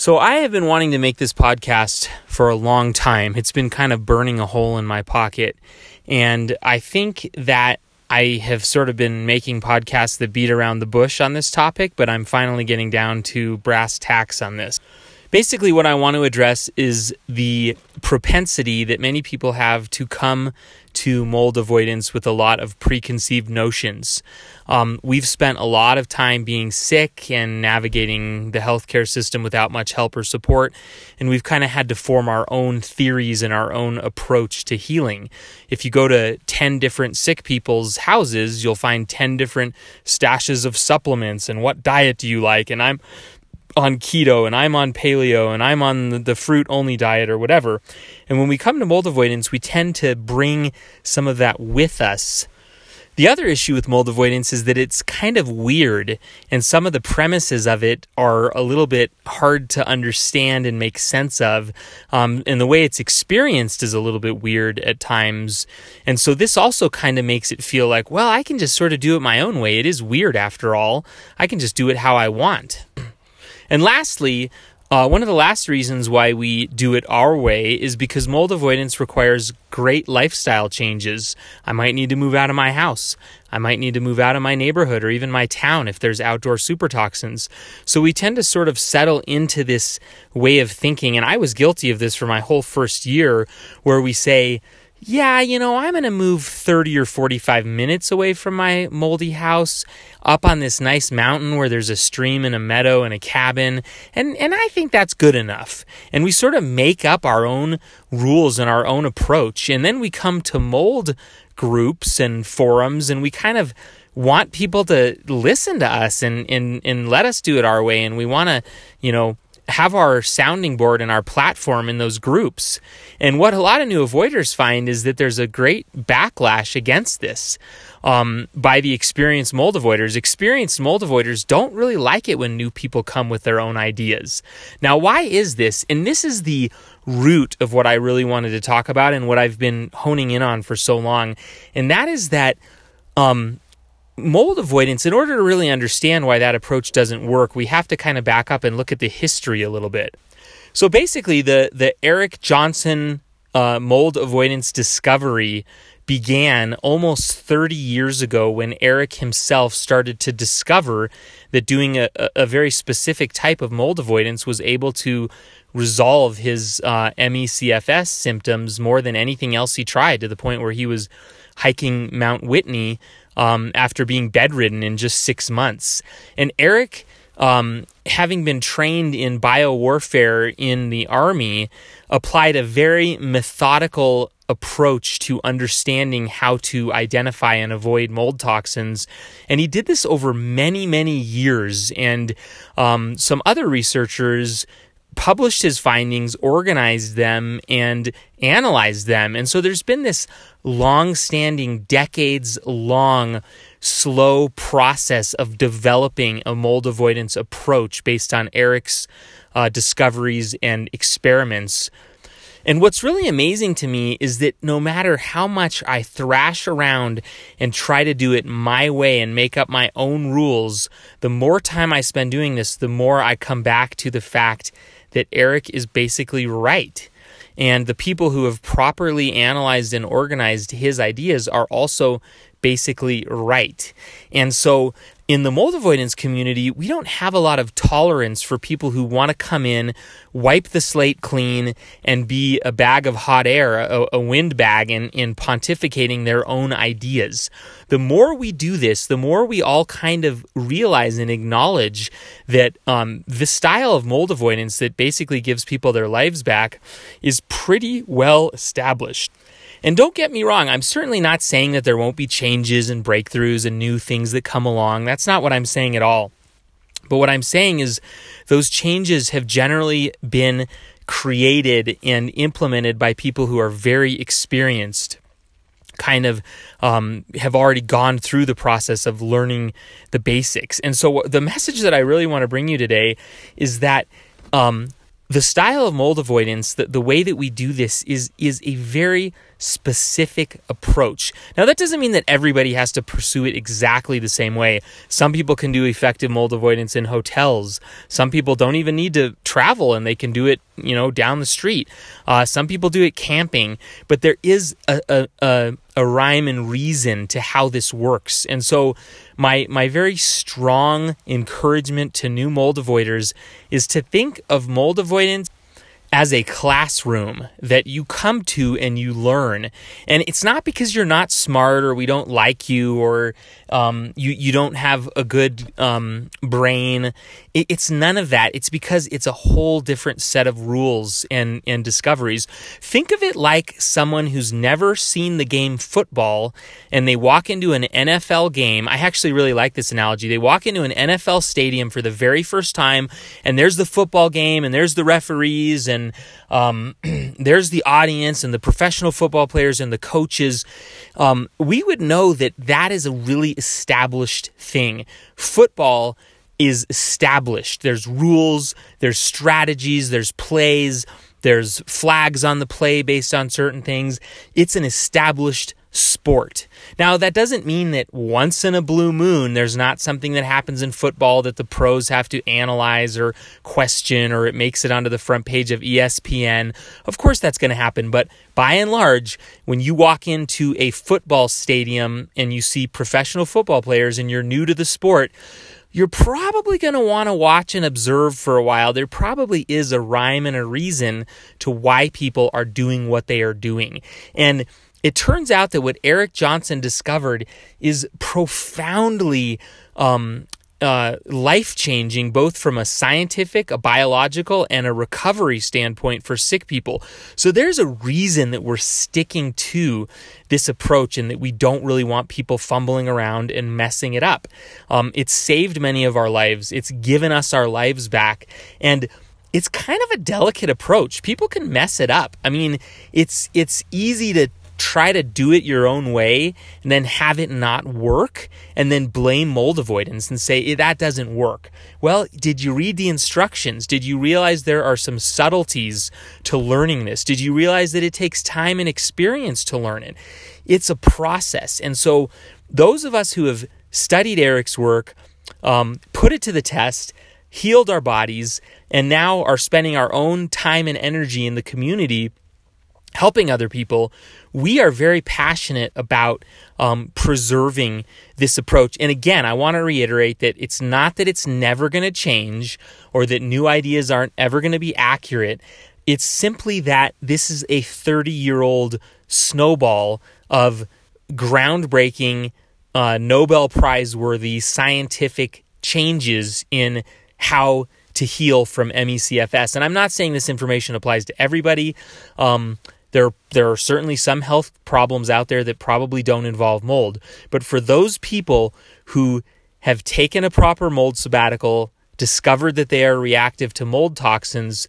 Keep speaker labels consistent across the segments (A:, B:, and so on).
A: So, I have been wanting to make this podcast for a long time. It's been kind of burning a hole in my pocket. And I think that I have sort of been making podcasts that beat around the bush on this topic, but I'm finally getting down to brass tacks on this. Basically, what I want to address is the propensity that many people have to come to mold avoidance with a lot of preconceived notions. Um, we've spent a lot of time being sick and navigating the healthcare system without much help or support, and we've kind of had to form our own theories and our own approach to healing. If you go to 10 different sick people's houses, you'll find 10 different stashes of supplements and what diet do you like, and I'm on keto and I'm on paleo and I'm on the fruit only diet or whatever. And when we come to mold avoidance, we tend to bring some of that with us. The other issue with mold avoidance is that it's kind of weird, and some of the premises of it are a little bit hard to understand and make sense of. Um, and the way it's experienced is a little bit weird at times. And so this also kind of makes it feel like, well, I can just sort of do it my own way. It is weird after all. I can just do it how I want. And lastly, uh, one of the last reasons why we do it our way is because mold avoidance requires great lifestyle changes. I might need to move out of my house. I might need to move out of my neighborhood or even my town if there's outdoor super toxins. So we tend to sort of settle into this way of thinking. And I was guilty of this for my whole first year, where we say, yeah, you know, I'm going to move 30 or 45 minutes away from my moldy house up on this nice mountain where there's a stream and a meadow and a cabin. And, and I think that's good enough. And we sort of make up our own rules and our own approach. And then we come to mold groups and forums and we kind of want people to listen to us and, and, and let us do it our way. And we want to, you know, have our sounding board and our platform in those groups. And what a lot of new avoiders find is that there's a great backlash against this um, by the experienced mold avoiders. Experienced mold avoiders don't really like it when new people come with their own ideas. Now, why is this? And this is the root of what I really wanted to talk about and what I've been honing in on for so long. And that is that um, mold avoidance, in order to really understand why that approach doesn't work, we have to kind of back up and look at the history a little bit. So basically, the, the Erik Johnson uh, mold avoidance discovery began almost 30 years ago when Erik himself started to discover that doing a, a very specific type of mold avoidance was able to resolve his uh, ME/CFS symptoms more than anything else he tried to the point where he was hiking Mount Whitney um, after being bedridden in just six months. And Erik, um, having been trained in biowarfare in the Army, applied a very methodical approach to understanding how to identify and avoid mold toxins. And he did this over many, many years. And um, some other researchers published his findings, organized them, and analyzed them. And so there's been this long standing, decades long, slow process of developing a mold avoidance approach based on Erik's uh, discoveries and experiments. And what's really amazing to me is that no matter how much I thrash around and try to do it my way and make up my own rules, the more time I spend doing this, the more I come back to the fact that Erik is basically right. And the people who have properly analyzed and organized his ideas are also basically right. And so in the mold avoidance community, we don't have a lot of tolerance for people who want to come in, wipe the slate clean, and be a bag of hot air, a, a wind bag, in, in pontificating their own ideas. The more we do this, the more we all kind of realize and acknowledge that um, the style of mold avoidance that basically gives people their lives back is pretty well established. And don't get me wrong, I'm certainly not saying that there won't be changes and breakthroughs and new things that come along. That's not what I'm saying at all. But what I'm saying is those changes have generally been created and implemented by people who are very experienced kind of um, have already gone through the process of learning the basics. And so, the message that I really want to bring you today is that um, the style of mold avoidance, the, the way that we do this, is is a very specific approach. Now, that doesn't mean that everybody has to pursue it exactly the same way. Some people can do effective mold avoidance in hotels. Some people don't even need to travel and they can do it, you know, down the street. Uh, some people do it camping, but there is a, a, a, a rhyme and reason to how this works. And so, my, my very strong encouragement to new mold avoiders is to think of mold avoidance as a classroom that you come to and you learn. And it's not because you're not smart or we don't like you or um, you, you don't have a good um, brain. It, it's none of that. It's because it's a whole different set of rules and, and discoveries. Think of it like someone who's never seen the game football and they walk into an NFL game. I actually really like this analogy. They walk into an NFL stadium for the very first time and there's the football game and there's the referees and and um, there's the audience and the professional football players and the coaches, um, we would know that that is a really established thing. Football is established. There's rules, there's strategies, there's plays, there's flags on the play based on certain things. It's an established sport. Now, that doesn't mean that once in a blue moon, there's not something that happens in football that the pros have to analyze or question or it makes it onto the front page of ESPN. Of course, that's going to happen. But by and large, when you walk into a football stadium and you see professional football players and you're new to the sport, you're probably going to want to watch and observe for a while. There probably is a rhyme and a reason to why people are doing what they are doing. And it turns out that what Erik Johnson discovered is profoundly um, uh, life changing, both from a scientific, a biological, and a recovery standpoint for sick people. So there's a reason that we're sticking to this approach and that we don't really want people fumbling around and messing it up. Um, it's saved many of our lives, it's given us our lives back. And it's kind of a delicate approach. People can mess it up. I mean, it's it's easy to try to do it your own way and then have it not work and then blame mold avoidance and say that doesn't work. Well, did you read the instructions? Did you realize there are some subtleties to learning this? Did you realize that it takes time and experience to learn it? It's a process. And so, those of us who have studied Erik's work, um, put it to the test, healed our bodies, and now are spending our own time and energy in the community helping other people, we are very passionate about um, preserving this approach. And again, I want to reiterate that it's not that it's never going to change or that new ideas aren't ever going to be accurate. It's simply that this is a 30 year old snowball of groundbreaking, uh, Nobel Prize worthy scientific changes in how to heal from ME/CFS. And I'm not saying this information applies to everybody. Um, there, there are certainly some health problems out there that probably don't involve mold. But for those people who have taken a proper mold sabbatical, discovered that they are reactive to mold toxins,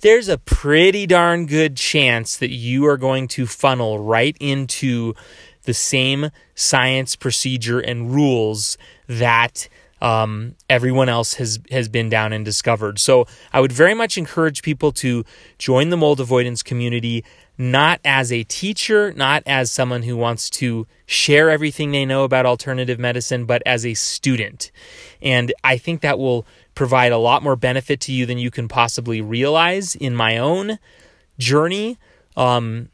A: there's a pretty darn good chance that you are going to funnel right into the same science procedure and rules that um, everyone else has has been down and discovered. So I would very much encourage people to join the mold avoidance community not as a teacher, not as someone who wants to share everything they know about alternative medicine, but as a student. And I think that will provide a lot more benefit to you than you can possibly realize. In my own journey, um,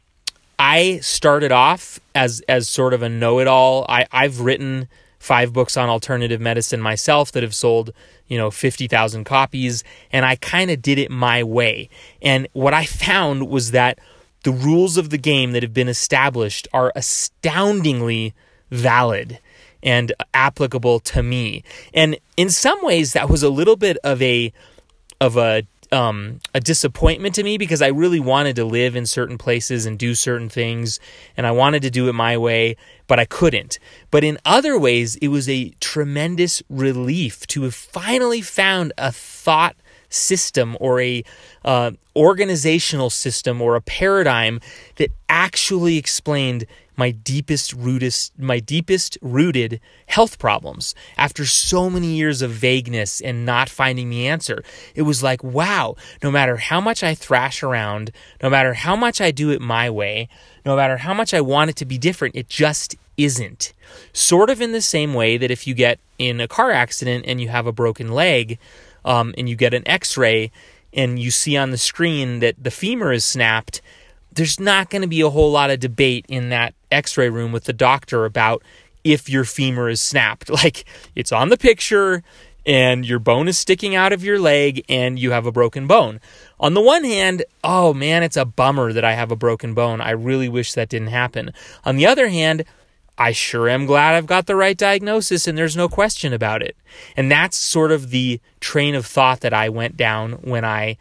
A: I started off as as sort of a know-it-all. I, I've written five books on alternative medicine myself that have sold, you know, 50,000 copies, and I kind of did it my way. And what I found was that the rules of the game that have been established are astoundingly valid and applicable to me. And in some ways that was a little bit of a of a um, a disappointment to me because I really wanted to live in certain places and do certain things, and I wanted to do it my way, but I couldn't. But in other ways, it was a tremendous relief to have finally found a thought system or a uh, organizational system or a paradigm that actually explained my deepest rootest my deepest rooted health problems after so many years of vagueness and not finding the answer. It was like wow no matter how much i thrash around no matter how much i do it my way no matter how much i want it to be different it just isn't. Sort of in the same way that if you get in a car accident and you have a broken leg um, and you get an x-ray and you see on the screen that the femur is snapped there's not going to be a whole lot of debate in that x ray room with the doctor about if your femur is snapped. Like it's on the picture and your bone is sticking out of your leg and you have a broken bone. On the one hand, oh man, it's a bummer that I have a broken bone. I really wish that didn't happen. On the other hand, I sure am glad I've got the right diagnosis and there's no question about it. And that's sort of the train of thought that I went down when I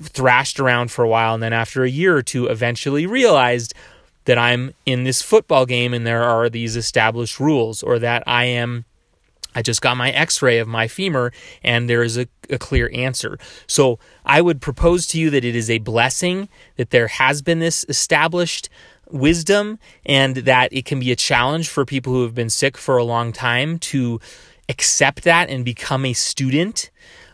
A: thrashed around for a while and then after a year or two eventually realized that I'm in this football game and there are these established rules or that I am I just got my x-ray of my femur and there is a, a, clear answer. So I would propose to you that it is a blessing that there has been this established wisdom and that it can be a challenge for people who have been sick for a long time to accept that and become a student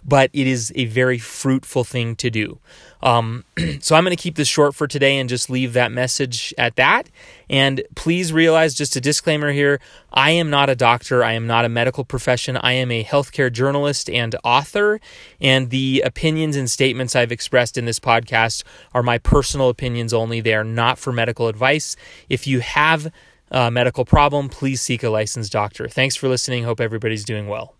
A: but it is a very fruitful thing to do. Um, so I'm going to keep this short for today and just leave that message at that. And please realize, just a disclaimer here I am not a doctor, I am not a medical profession, I am a healthcare journalist and author. And the opinions and statements I've expressed in this podcast are my personal opinions only. They are not for medical advice. If you have a medical problem, please seek a licensed doctor. Thanks for listening. Hope everybody's doing well.